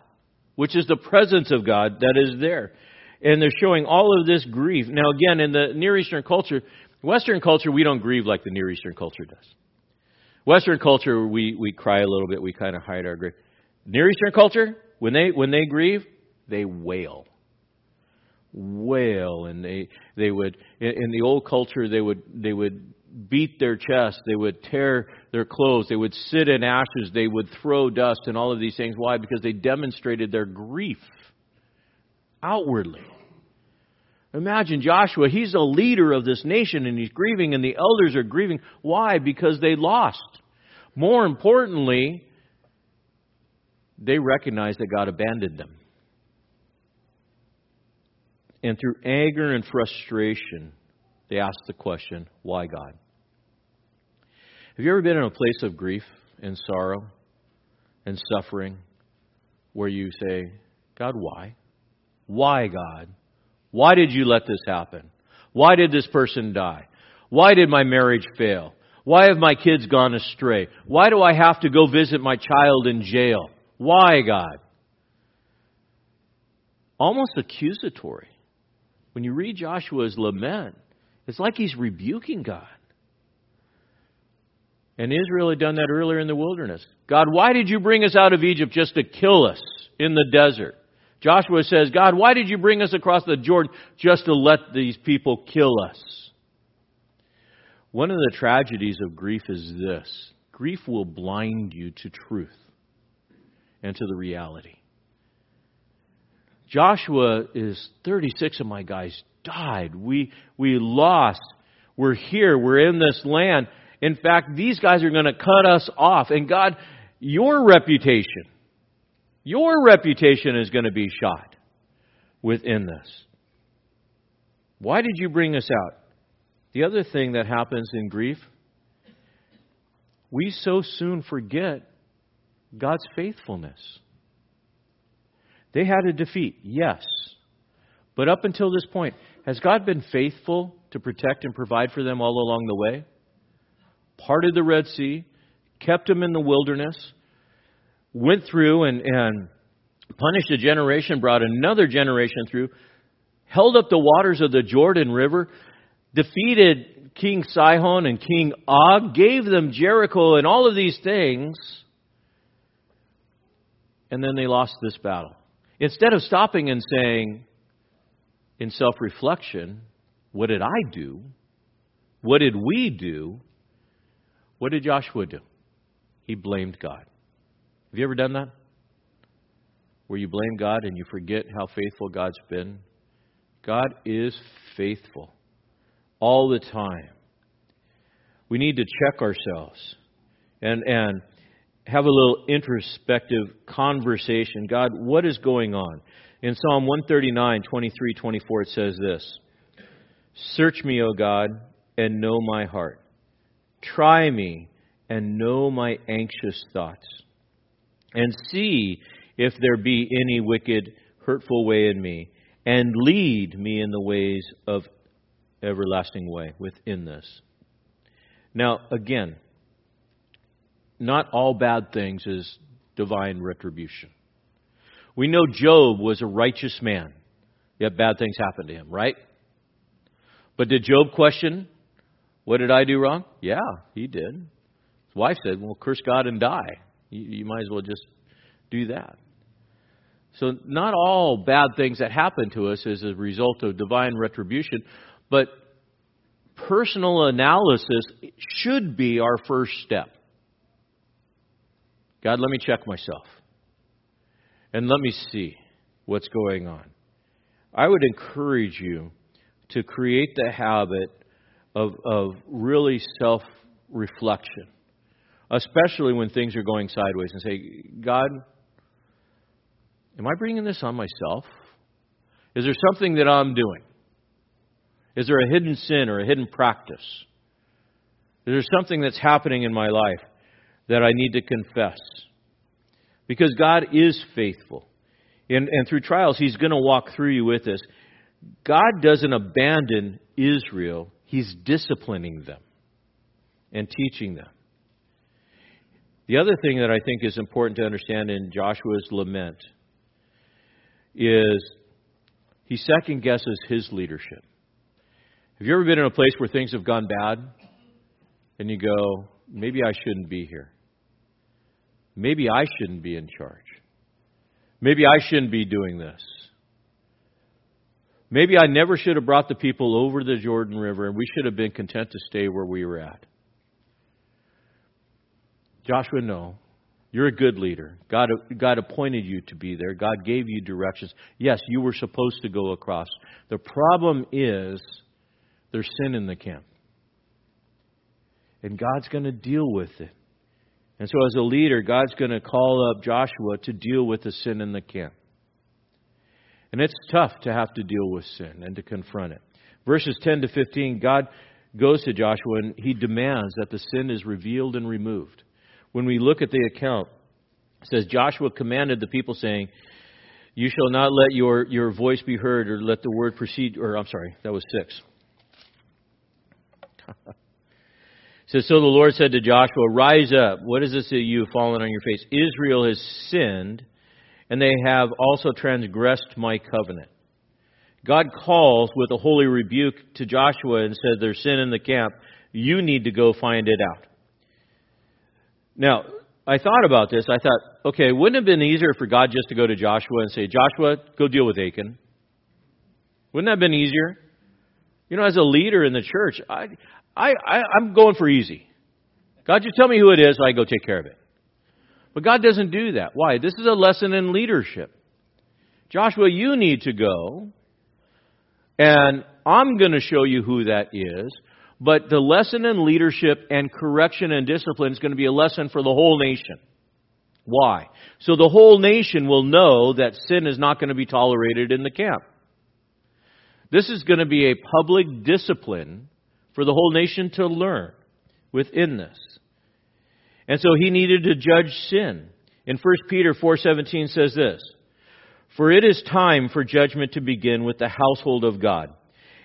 which is the presence of God that is there. And they're showing all of this grief. Now again, in the Near Eastern culture, Western culture, we don't grieve like the Near Eastern culture does. Western culture, we, we cry a little bit, we kind of hide our grief. Near Eastern culture, when they when they grieve, they wail. Wail and they they would in, the old culture they would they would beat their chest, they would tear their clothes, they would sit in ashes, they would throw dust and all of these things. Why? Because they demonstrated their grief outwardly. Imagine Joshua, he's a leader of this nation and he's grieving, and the elders are grieving. Why? Because they lost. More importantly, they recognize that God abandoned them. And through anger and frustration, they ask the question, why God? Have you ever been in a place of grief and sorrow and suffering where you say, God, why? Why, God? Why did you let this happen? Why did this person die? Why did my marriage fail? Why have my kids gone astray? Why do I have to go visit my child in jail? Why, God? Almost accusatory. When you read Joshua's lament, it's like he's rebuking God. And Israel had done that earlier in the wilderness. God, why did you bring us out of Egypt just to kill us in the desert? Joshua says, God, why did you bring us across the Jordan just to let these people kill us? One of the tragedies of grief is this grief will blind you to truth and to the reality. Joshua is 36 of my guys died. We, we lost. We're here. We're in this land. In fact, these guys are going to cut us off. And God, your reputation, your reputation is going to be shot within this. Why did you bring us out? The other thing that happens in grief, we so soon forget God's faithfulness. They had a defeat, yes. But up until this point, has God been faithful to protect and provide for them all along the way? parted the Red Sea, kept them in the wilderness, went through and, and punished a generation, brought another generation through, held up the waters of the Jordan River, defeated King Sihon and King Og, gave them Jericho and all of these things, and then they lost this battle. Instead of stopping and saying, in self reflection, what did I do? What did we do? What did Joshua do? He blamed God. Have you ever done that? Where you blame God and you forget how faithful God's been? God is faithful all the time. We need to check ourselves and, and have a little introspective conversation. God, what is going on? In Psalm 139, 23, 24, it says this Search me, O God, and know my heart. Try me and know my anxious thoughts, and see if there be any wicked, hurtful way in me, and lead me in the ways of everlasting way within this. Now, again, not all bad things is divine retribution. We know Job was a righteous man, yet bad things happened to him, right? But did Job question what did I do wrong? Yeah, he did. His wife said, Well, curse God and die. You, you might as well just do that. So, not all bad things that happen to us is a result of divine retribution, but personal analysis should be our first step. God, let me check myself. And let me see what's going on. I would encourage you to create the habit of, of really self reflection, especially when things are going sideways, and say, God, am I bringing this on myself? Is there something that I'm doing? Is there a hidden sin or a hidden practice? Is there something that's happening in my life that I need to confess? Because God is faithful. And, and through trials, He's going to walk through you with this. God doesn't abandon Israel He's disciplining them and teaching them. The other thing that I think is important to understand in Joshua's lament is he second guesses his leadership. Have you ever been in a place where things have gone bad and you go, maybe I shouldn't be here? Maybe I shouldn't be in charge. Maybe I shouldn't be doing this. Maybe I never should have brought the people over the Jordan River, and we should have been content to stay where we were at. Joshua, no. You're a good leader. God, God appointed you to be there. God gave you directions. Yes, you were supposed to go across. The problem is there's sin in the camp. And God's going to deal with it. And so, as a leader, God's going to call up Joshua to deal with the sin in the camp. And it's tough to have to deal with sin and to confront it. Verses 10 to 15, God goes to Joshua and he demands that the sin is revealed and removed. When we look at the account, it says, Joshua commanded the people, saying, You shall not let your, your voice be heard or let the word proceed, or I'm sorry, that was 6. says, So the Lord said to Joshua, Rise up. What is this that you have fallen on your face? Israel has sinned, and they have also transgressed my covenant. God calls with a holy rebuke to Joshua and says, There's sin in the camp. You need to go find it out. Now, I thought about this. I thought, okay, wouldn't it have been easier for God just to go to Joshua and say, Joshua, go deal with Achan? Wouldn't that have been easier? You know, as a leader in the church, I, I, I, I'm going for easy. God, just tell me who it is, so I go take care of it. But God doesn't do that. Why? This is a lesson in leadership. Joshua, you need to go, and I'm going to show you who that is. But the lesson in leadership and correction and discipline is going to be a lesson for the whole nation. Why? So the whole nation will know that sin is not going to be tolerated in the camp. This is going to be a public discipline for the whole nation to learn within this. And so he needed to judge sin. In 1 Peter 4:17 says this, "For it is time for judgment to begin with the household of God."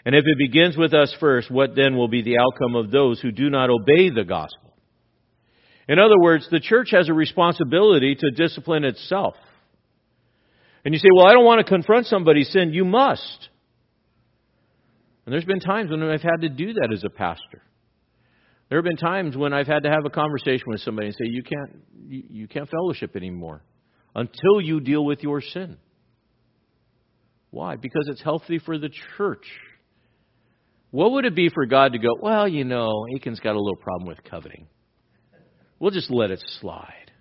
And if it begins with us first, what then will be the outcome of those who do not obey the gospel? In other words, the church has a responsibility to discipline itself. And you say, well, I don't want to confront somebody's sin. You must. And there's been times when I've had to do that as a pastor. There have been times when I've had to have a conversation with somebody and say, you can't, you, can't fellowship anymore until you deal with your sin. Why? Because it's healthy for the church. What would it be for God to go, well, you know, Achan's got a little problem with coveting. We'll just let it slide.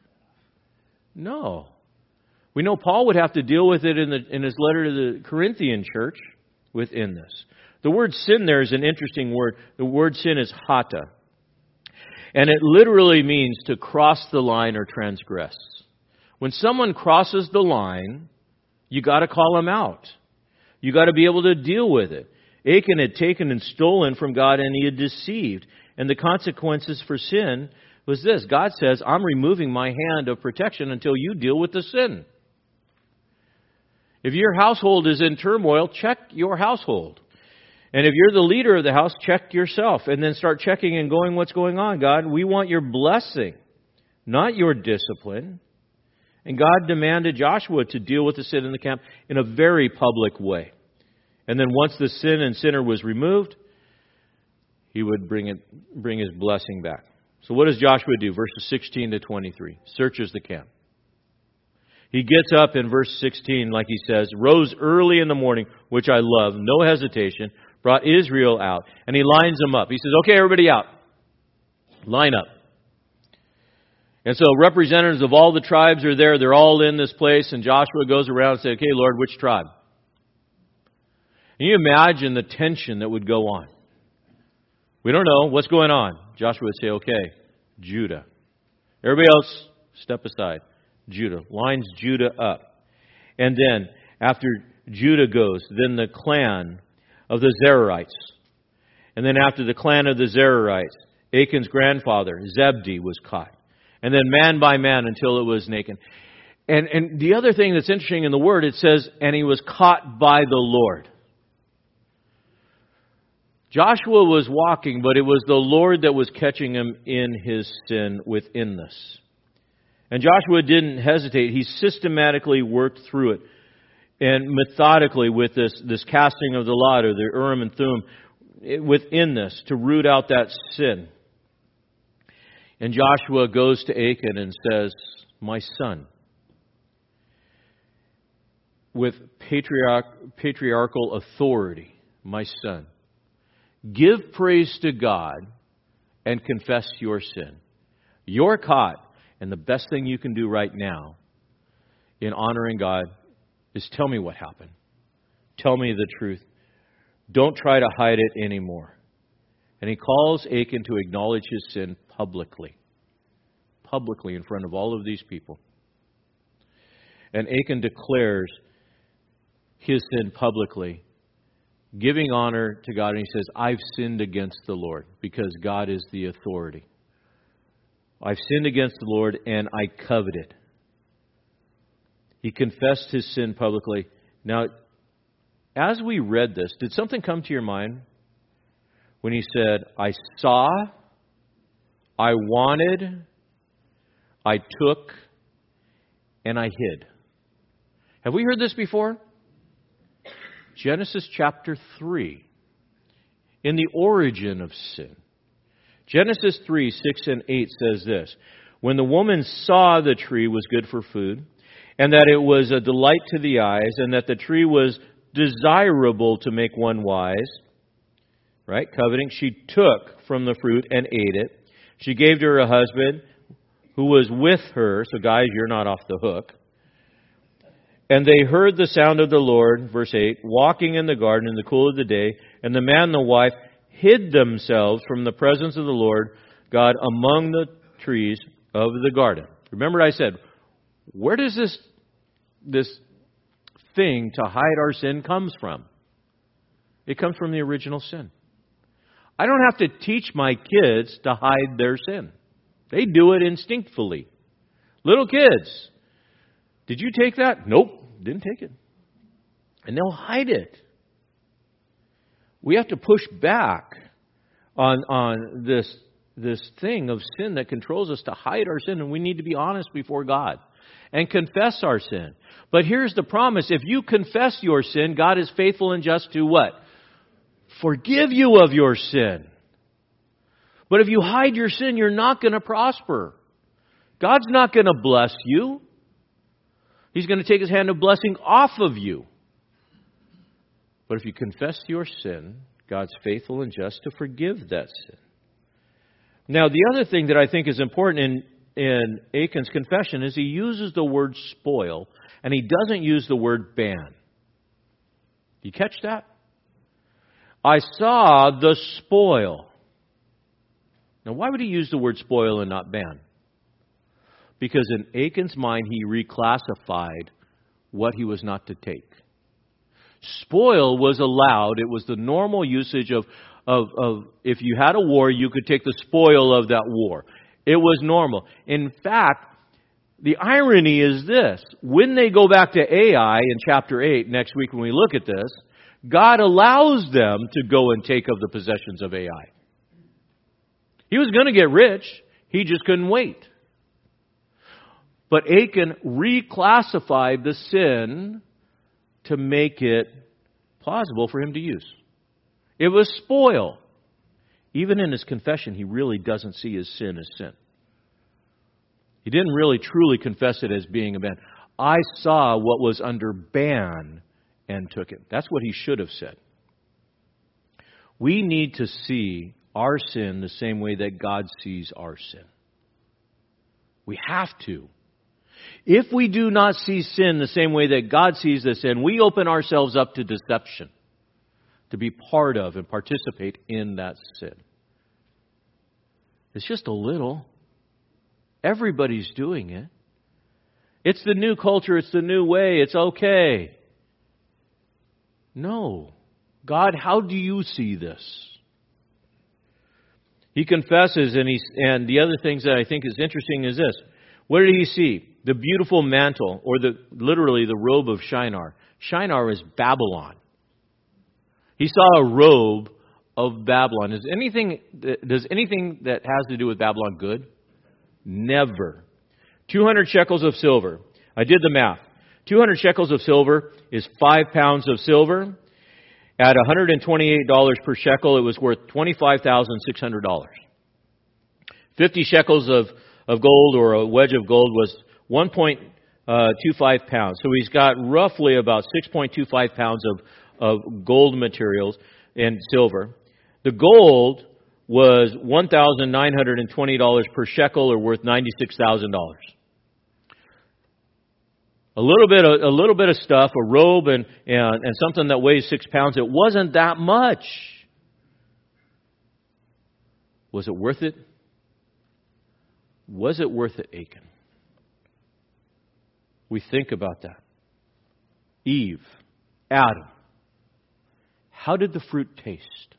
No. We know Paul would have to deal with it in, the, in his letter to the Corinthian church within this. The word sin there is an interesting word. The word sin is hata. And it literally means to cross the line or transgress. When someone crosses the line, you got to call them out. You got to be able to deal with it. Achan had taken and stolen from God and he had deceived. And the consequences for sin was this God says, I'm removing my hand of protection until you deal with the sin. If your household is in turmoil, check your household. And if you're the leader of the house, check yourself and then start checking and going, what's going on, God? We want your blessing, not your discipline. And God demanded Joshua to deal with the sin in the camp in a very public way. And then once the sin and sinner was removed, he would bring, it, bring his blessing back. So what does Joshua do? Verses 16 to 23. Searches the camp. He gets up in verse 16, like he says, rose early in the morning, which I love, no hesitation, brought Israel out, and he lines them up. He says, okay, everybody out. Line up. And so representatives of all the tribes are there. They're all in this place, and Joshua goes around and says, okay, Lord, which tribe? Can you imagine the tension that would go on? We don't know what's going on. Joshua would say, okay, Judah. Everybody else, step aside. Judah. Lines Judah up. And then, after Judah goes, then the clan of the Zerarites. And then after the clan of the Zerarites, Achan's grandfather, Zebdi, was caught. And then man by man until it was Nachan. And, and the other thing that's interesting in the word, it says, and he was caught by the Lord. Joshua was walking, but it was the Lord that was catching him in his sin within this. And Joshua didn't hesitate. He systematically worked through it. And methodically with this, this casting of the lot, or the Urim and Thummim, within this, to root out that sin. And Joshua goes to Achan and says, My son, with patriarch, patriarchal authority, my son, Give praise to God and confess your sin. You're caught, and the best thing you can do right now in honoring God is tell me what happened. Tell me the truth. Don't try to hide it anymore. And he calls Achan to acknowledge his sin publicly. Publicly in front of all of these people. And Achan declares his sin publicly giving honor to God, and he says, I've sinned against the Lord because God is the authority. I've sinned against the Lord and I coveted. He confessed his sin publicly. Now, as we read this, did something come to your mind when he said, I saw I wanted, I took, and I hid. Have we heard this before? Genesis chapter 3. In the origin of sin. Genesis 3, 6 and 8 says this When the woman saw the tree was good for food, and that it was a delight to the eyes, and that the tree was desirable to make one wise, right? Coveting, she took from the fruit and ate it. She gave to her husband who was with her. So, guys, you're not off the hook. And they heard the sound of the Lord, verse 8, walking in the garden in the cool of the day, and the man and the wife hid themselves from the presence of the Lord God among the trees of the garden. Remember I said, where does this this thing to hide our sin comes from? It comes from the original sin. I don't have to teach my kids to hide their sin. They do it instinctively. Little kids, did you take that? Nope, didn't take it. And they'll hide it. We have to push back on, on this, this thing of sin that controls us to hide our sin, and we need to be honest before God and confess our sin. But here's the promise if you confess your sin, God is faithful and just to what? Forgive you of your sin. But if you hide your sin, you're not going to prosper. God's not going to bless you. He's going to take his hand of blessing off of you. But if you confess your sin, God's faithful and just to forgive that sin. Now, the other thing that I think is important in, in Achan's confession is he uses the word spoil, and he doesn't use the word ban. You catch that? I saw the spoil. Now, why would he use the word spoil and not ban? Because in Achan's mind, he reclassified what he was not to take. Spoil was allowed, it was the normal usage of, of, of if you had a war, you could take the spoil of that war. It was normal. In fact, the irony is this when they go back to Ai in chapter 8, next week when we look at this, God allows them to go and take of the possessions of Ai. He was going to get rich, he just couldn't wait. But Achan reclassified the sin to make it plausible for him to use. It was spoil. Even in his confession, he really doesn't see his sin as sin. He didn't really truly confess it as being a ban. I saw what was under ban and took it. That's what he should have said. We need to see our sin the same way that God sees our sin. We have to. If we do not see sin the same way that God sees the sin, we open ourselves up to deception, to be part of and participate in that sin. It's just a little. Everybody's doing it. It's the new culture, it's the new way, it's okay. No. God, how do you see this? He confesses, and, he, and the other things that I think is interesting is this. What did he see? The beautiful mantle, or the literally the robe of Shinar. Shinar is Babylon. He saw a robe of Babylon. Is anything does anything that has to do with Babylon good? Never. 200 shekels of silver. I did the math. 200 shekels of silver is 5 pounds of silver. At $128 per shekel, it was worth $25,600. 50 shekels of, of gold or a wedge of gold was 1.25 uh, pounds. So he's got roughly about 6.25 pounds of, of gold materials and silver. The gold was $1,920 per shekel or worth $96,000 a little bit of, a little bit of stuff, a robe and, and, and something that weighs six pounds. It wasn't that much. Was it worth it? Was it worth it, Achan? We think about that. Eve, Adam. How did the fruit taste?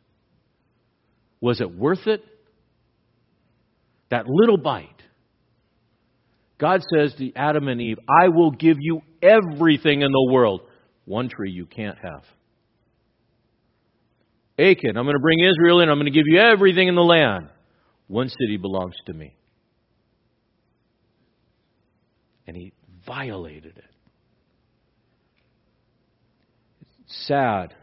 Was it worth it? That little bite. God says to Adam and Eve, I will give you everything in the world. One tree you can't have. Achan, I'm going to bring Israel in. I'm going to give you everything in the land. One city belongs to me. And he violated it. It's sad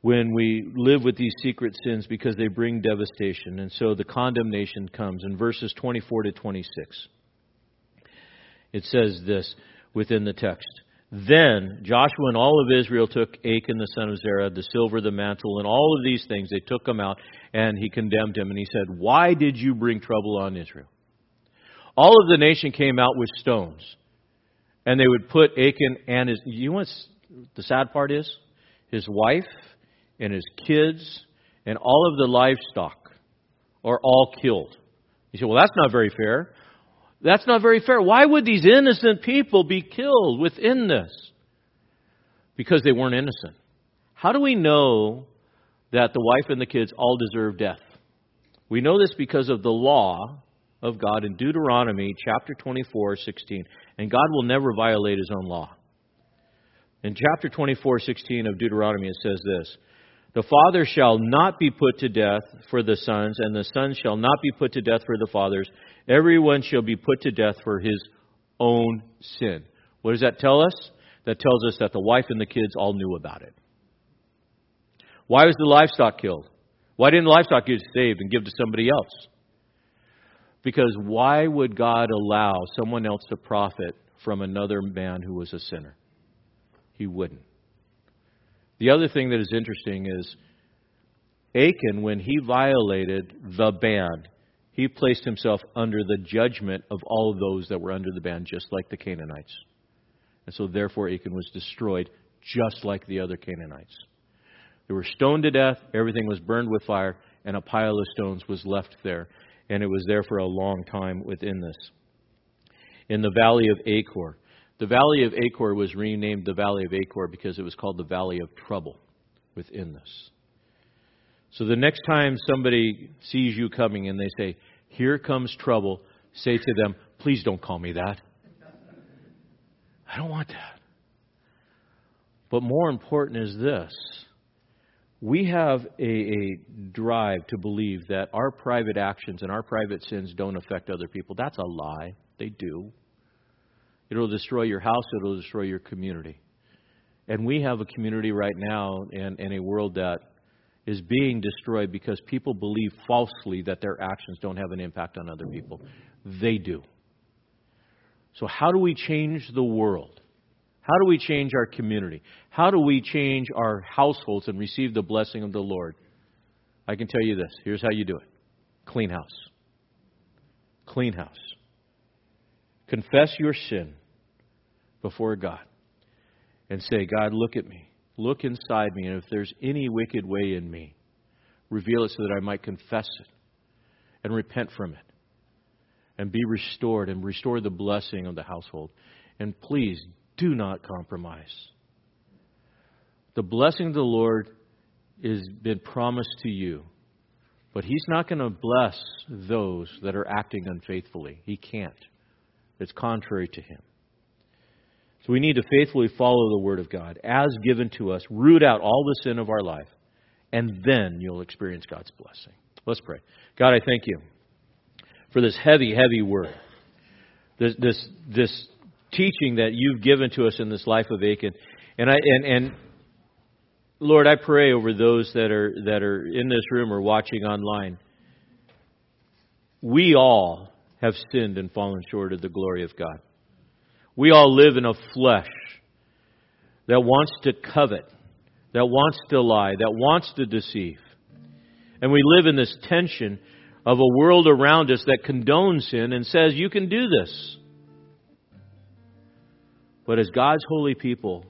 when we live with these secret sins because they bring devastation. And so the condemnation comes in verses 24 to 26. It says this within the text. Then Joshua and all of Israel took Achan the son of Zerah, the silver, the mantle, and all of these things. They took them out, and he condemned him. And he said, Why did you bring trouble on Israel? All of the nation came out with stones, and they would put Achan and his. You know what the sad part is? His wife and his kids and all of the livestock are all killed. You say, well, that's not very fair. That's not very fair. Why would these innocent people be killed within this? Because they weren't innocent. How do we know that the wife and the kids all deserve death? We know this because of the law of God in Deuteronomy chapter 24, 16. And God will never violate his own law. In chapter 24, 16 of Deuteronomy, it says this the father shall not be put to death for the sons, and the sons shall not be put to death for the fathers. Everyone shall be put to death for his own sin. What does that tell us? That tells us that the wife and the kids all knew about it. Why was the livestock killed? Why didn't livestock get saved and give to somebody else? Because why would God allow someone else to profit from another man who was a sinner? He wouldn't. The other thing that is interesting is Achan, when he violated the ban, he placed himself under the judgment of all of those that were under the ban, just like the Canaanites. And so, therefore, Achan was destroyed just like the other Canaanites. They were stoned to death, everything was burned with fire, and a pile of stones was left there. And it was there for a long time within this. In the valley of Achor, the valley of Achor was renamed the valley of Achor because it was called the valley of trouble within this. So the next time somebody sees you coming and they say, Here comes trouble, say to them, Please don't call me that. I don't want that. But more important is this we have a, a, drive to believe that our private actions and our private sins don't affect other people. That's a lie. They do. It'll destroy your house, it'll destroy your community. And we have a community right now and, and a world that is being destroyed because people believe falsely that their actions don't have an impact on other people. They do. So, how do we change the world? How do we change our community? How do we change our households and receive the blessing of the Lord? I can tell you this here's how you do it clean house. Clean house. Confess your sin before God and say, God, look at me. Look inside me. And if there's any wicked way in me, reveal it so that I might confess it and repent from it and be restored and restore the blessing of the household. And please do not compromise. The blessing of the Lord has been promised to you, but He's not going to bless those that are acting unfaithfully. He can't. It's contrary to Him. So we need to faithfully follow the Word of God as given to us, root out all the sin of our life, and then you'll experience God's blessing. Let's pray. God, I thank you for this heavy, heavy word. This, this, this teaching that you've given to us in this life of Achan. And, I, and, and Lord, I pray over those that are, that are in this room or watching online. We all have sinned and fallen short of the glory of God. We all live in a flesh that wants to covet, that wants to lie, that wants to deceive. And we live in this tension of a world around us that condones sin and says, you can do this. But as God's holy people,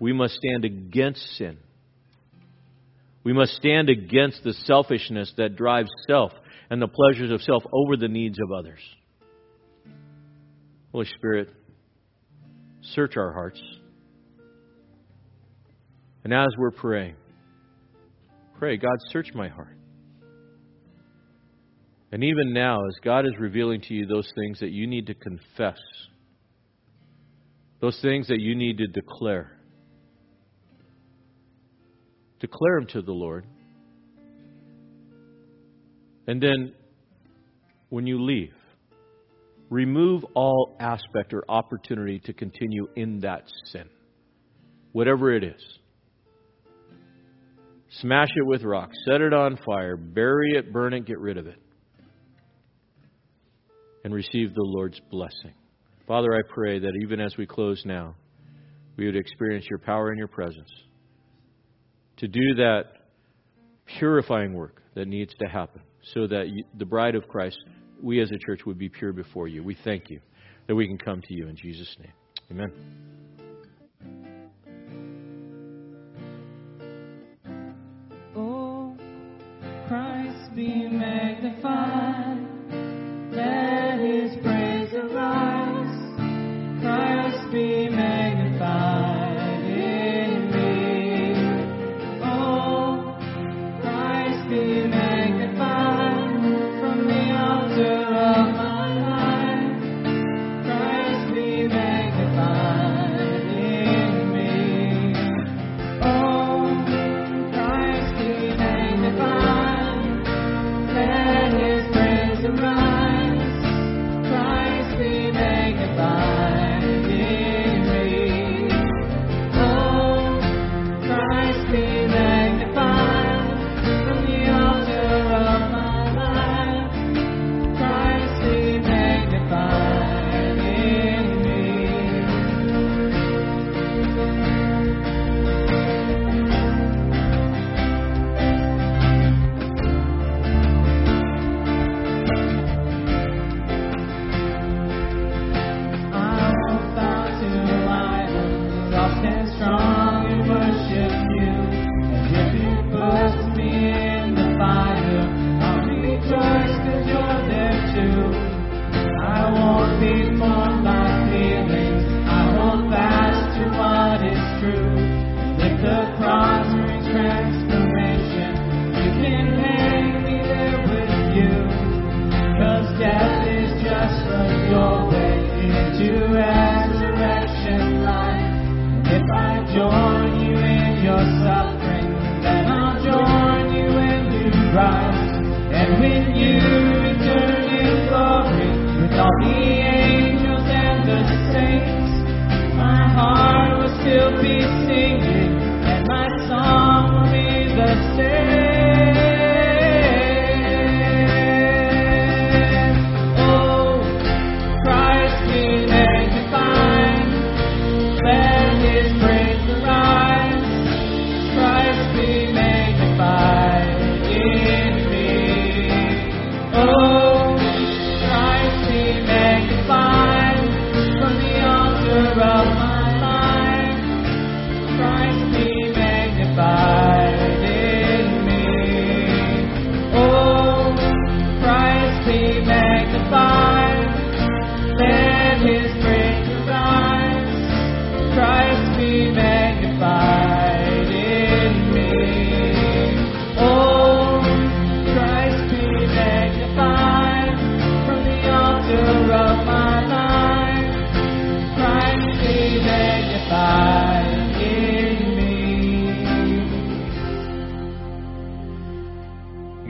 we must stand against sin. We must stand against the selfishness that drives self and the pleasures of self over the needs of others. Holy Spirit, search our hearts. And as we're praying, pray, God, search my heart. And even now, as God is revealing to you those things that you need to confess, those things that you need to declare, declare them to the Lord. And then when you leave, remove all aspect or opportunity to continue in that sin, whatever it is. Smash it with rocks, set it on fire, bury it, burn it, get rid of it, and receive the Lord's blessing. Father, I pray that even as we close now, we would experience your power and your presence to do that purifying work that needs to happen so that you, the bride of Christ, we as a church, would be pure before you. We thank you that we can come to you in Jesus' name. Amen. Oh, Christ be magnified.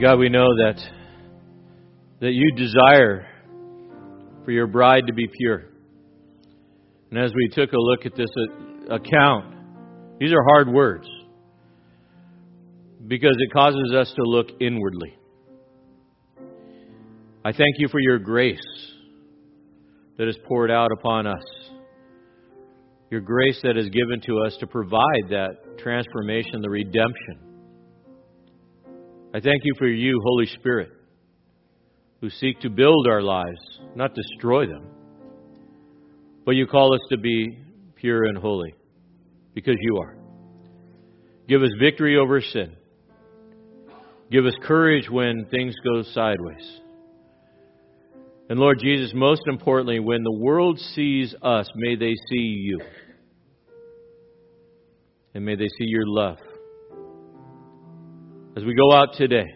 God, we know that that you desire for your bride to be pure. And as we took a look at this account, these are hard words because it causes us to look inwardly. I thank you for your grace that is poured out upon us. Your grace that is given to us to provide that transformation, the redemption. I thank you for you, Holy Spirit, who seek to build our lives, not destroy them. But you call us to be pure and holy because you are. Give us victory over sin. Give us courage when things go sideways. And Lord Jesus, most importantly, when the world sees us, may they see you. And may they see your love. As we go out today,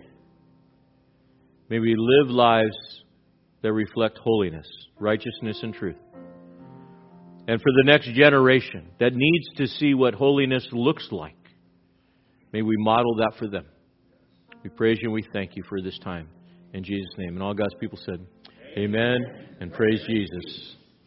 may we live lives that reflect holiness, righteousness, and truth. And for the next generation that needs to see what holiness looks like, may we model that for them. We praise you and we thank you for this time. In Jesus' name. And all God's people said, Amen. And praise Jesus.